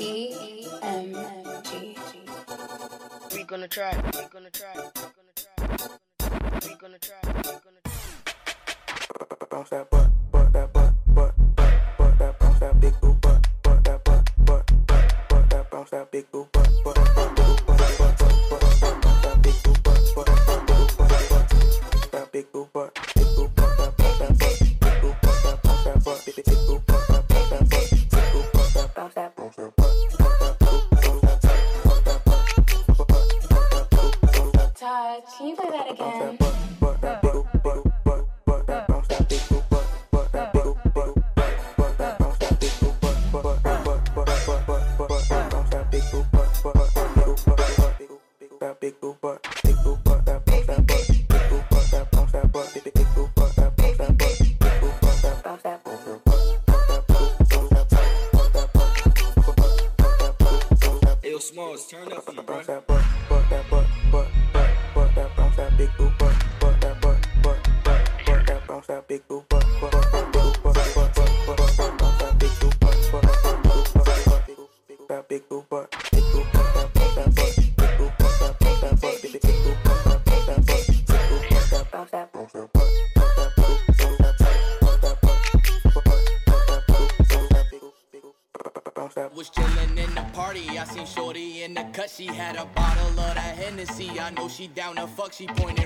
E M G. We gonna try. We gonna try. We gonna try. We gonna try. We gonna try. Bounce that butt, butt that butt, butt, butt, butt that bounce that big boo butt, butt that butt, butt, butt, butt that bounce that big boo butt, butt that butt. was turned up for you, bro. She down to fuck, she pointed.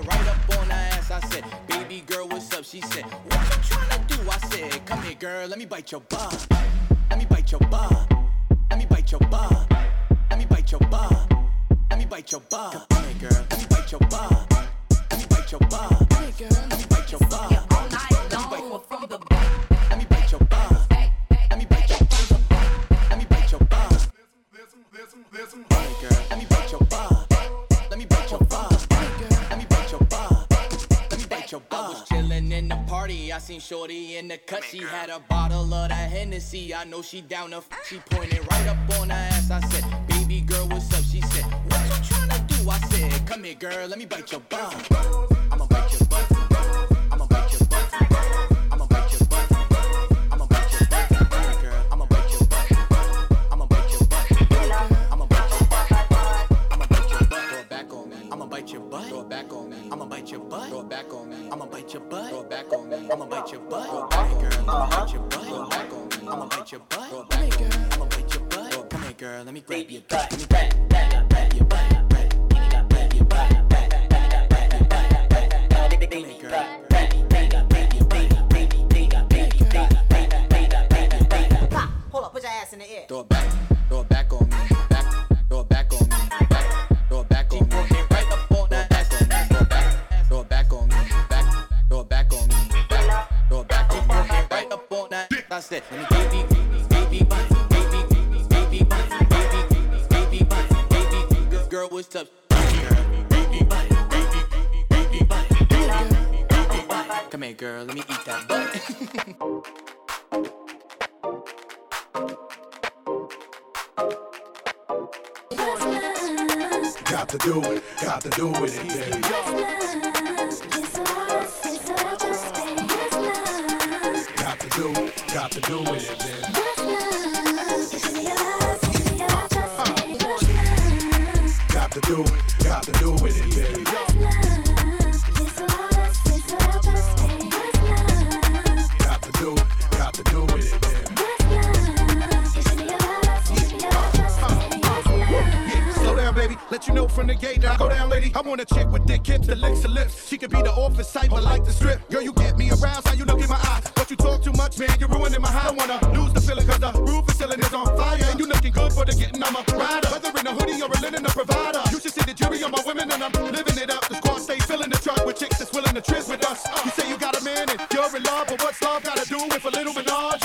shorty in the cut. She had a bottle of the Hennessy. I know she down the. F- she pointed right up on her ass. I said, Baby girl, what's up? She said, What you trying to do? I said, Come here, girl, let me bite your bum. throw it back. from the gate. Now go down, lady. I want a chick with thick hips that licks her lips. She could be the office type, but like the strip. Girl, you get me aroused. How you look in my eyes? But you talk too much, man. You're ruining my high. I wanna lose the feeling, cause the roof is ceiling is on fire. And you looking good for the getting. I'm a rider. Whether in a hoodie or a linen, a provider. You should see the jury on my women, and I'm living it up. The squad stay filling the truck with chicks that's willing to trizz with us. You say you got a man and you're in love, but what's love gotta do with a little menage?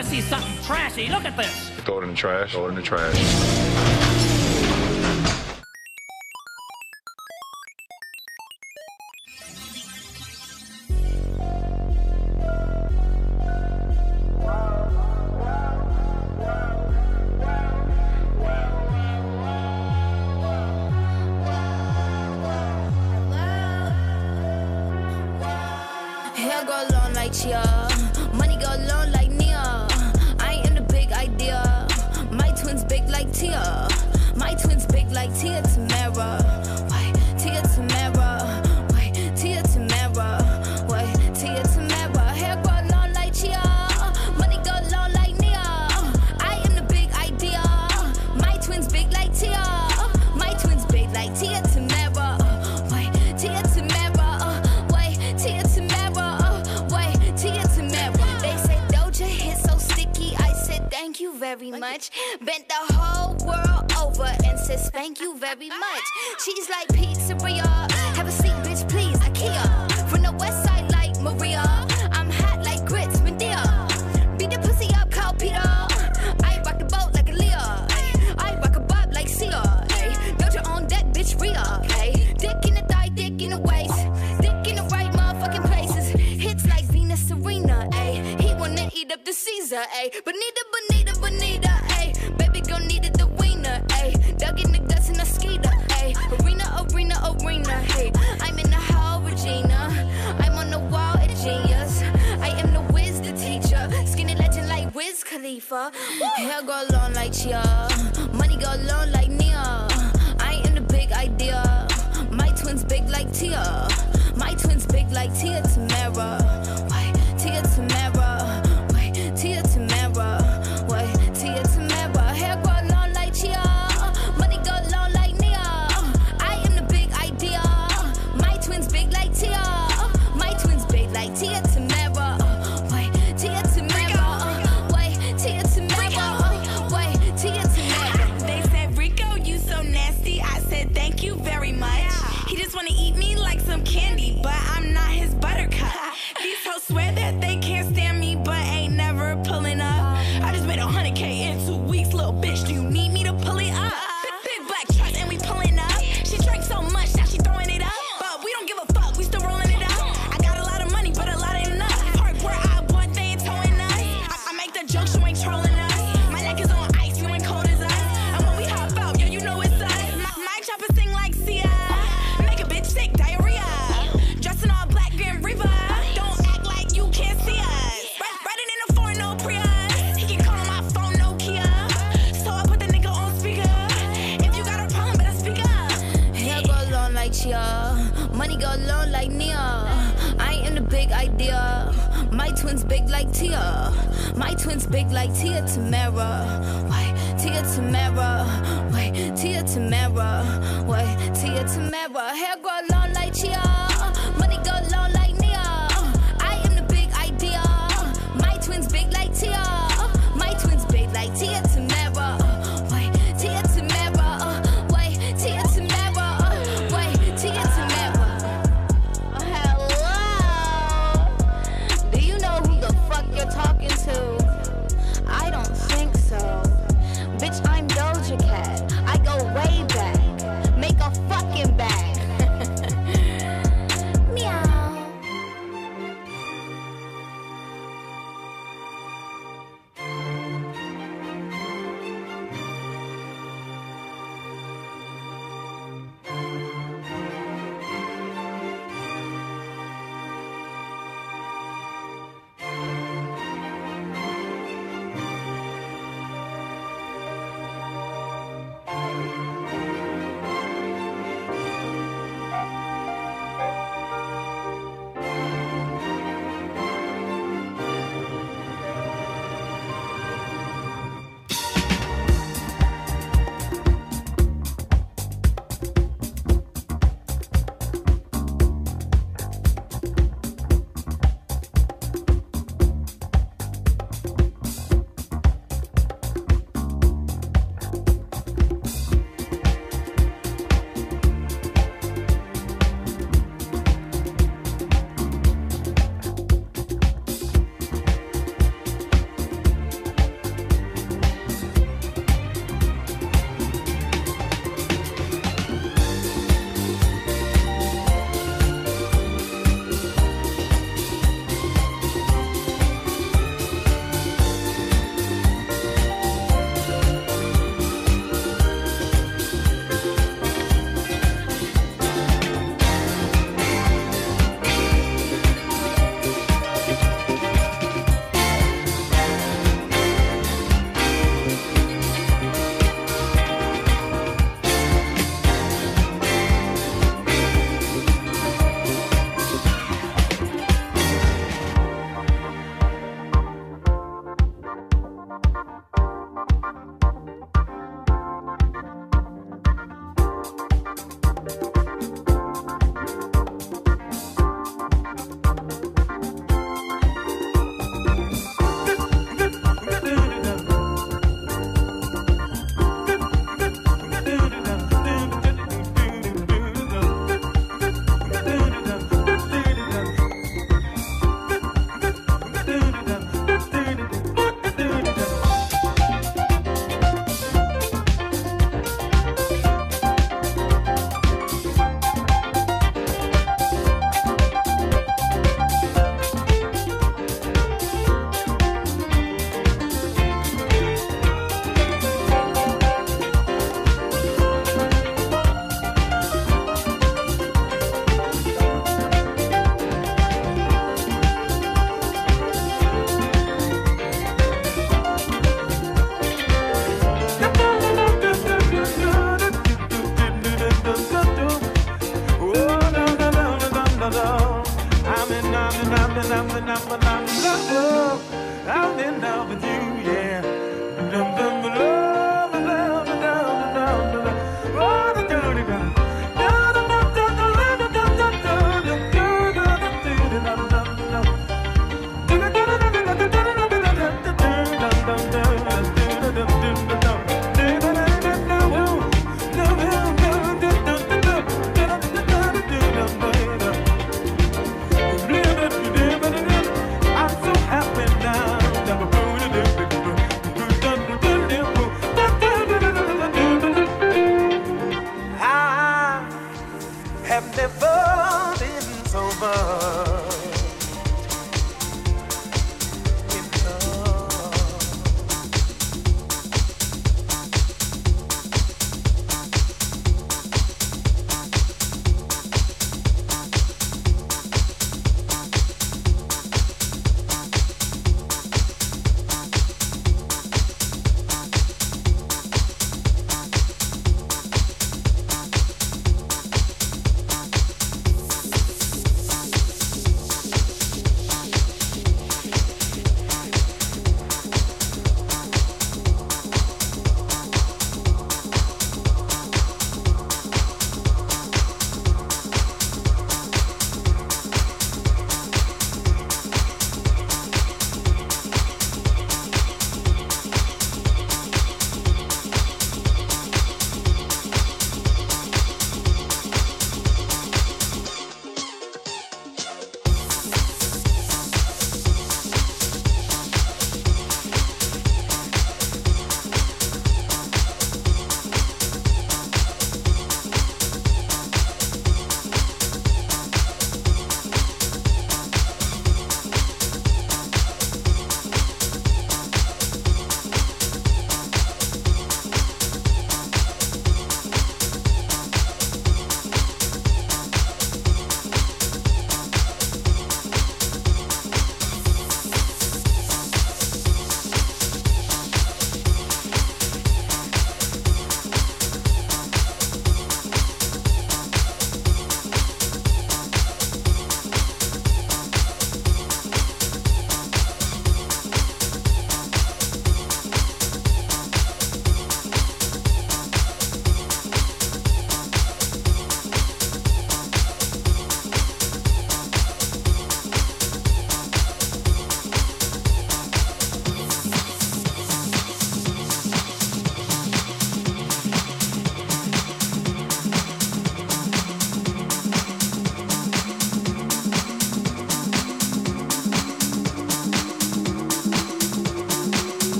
want to see something trashy. Look at this. Throw it in the trash. Throw it in the trash. very much. Bent the whole world over and says thank you very much. She's like pizzeria. Have a seat, bitch, please. IKEA. From the west side like Maria. I'm hot like grits, Madea. Beat the pussy up, call Peter. I rock the boat like a Leo. I rock a bob like Sia. your own deck, bitch, Rhea. Dick in the thigh, dick in the waist. Dick in the right motherfucking places. Hits like Venus Serena. He wanna eat up the Caesar, ayy. But neither Khalifa. Hair go long like Chia. Money go long like Nia. I am the big idea. My twins big like Tia. My twins big like Tia Tamera. Twins big like Tia Tamera. Wait, Tia Tamera. Wait, Tia Tamera. Wait, Tia Tamera. Hair grow long like Chia. my love in love with you, yeah.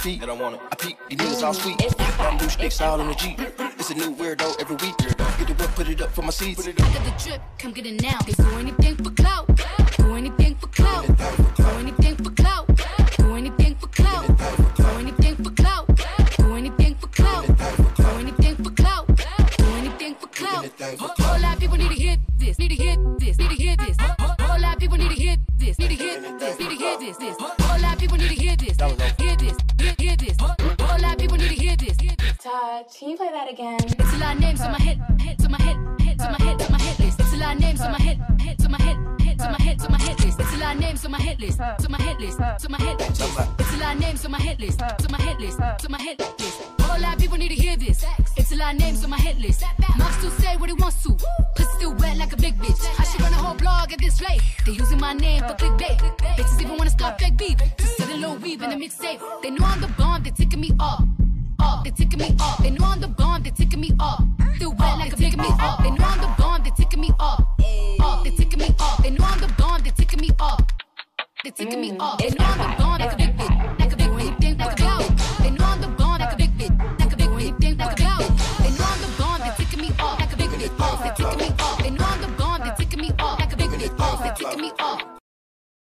I come to don't want it. I peep, these niggas all sweet. Bamboo sticks all in the Jeep. It's a new weirdo every week. Get the whip, put it up for my seats. I got the drip, come get it now. Do anything for clout. Do anything for clout. Do anything for clout. Do anything for clout. Do anything for clout. Do anything for clout. Do anything for clout. Do anything for clout. Whole lot of people need to hear this. Need to hear this. Need to hear this. Whole lot of people need to hear this. Need to hear this. Need to hear. This. Can you play that again? It's a lot of names on my hit, hits on my hit, hits on my hit, on my hit list. It's a lot of names on my hit, hits on my hit, hits on my hit, on my hit list. It's a lot of names on my hit list, on my hit list, on my hit list. It's a lot of names on my hit list, on my hit list, on my hit list. Lot of people need to hear this. It's a lot of names on my hit list. Mom still say what he wants to. Pussy still wet like a big bitch. I should run a whole blog at this rate. They using my name for clickbait. Bitches even wanna start fake beef. Just set a little weave in the mixtape. They know I'm the bomb, they ticking me off off, they ticking me off. They know I'm the bomb, they ticking me off. Still wet like a ticking me off. They know I'm the bomb, they ticking me off. Off, they ticking me off. They know I'm the bomb, they ticking me off. They ticking me off. They know I'm the bomb, like a big bitch, like a big anything, like a cloud. They know I'm the bomb, like a big bitch, like a big anything, like a cloud. They know I'm the bomb, they ticking me off, like a big bitch, off. They ticking me off. They know I'm the bomb, they ticking me off, like a big bitch, off. They ticking me off.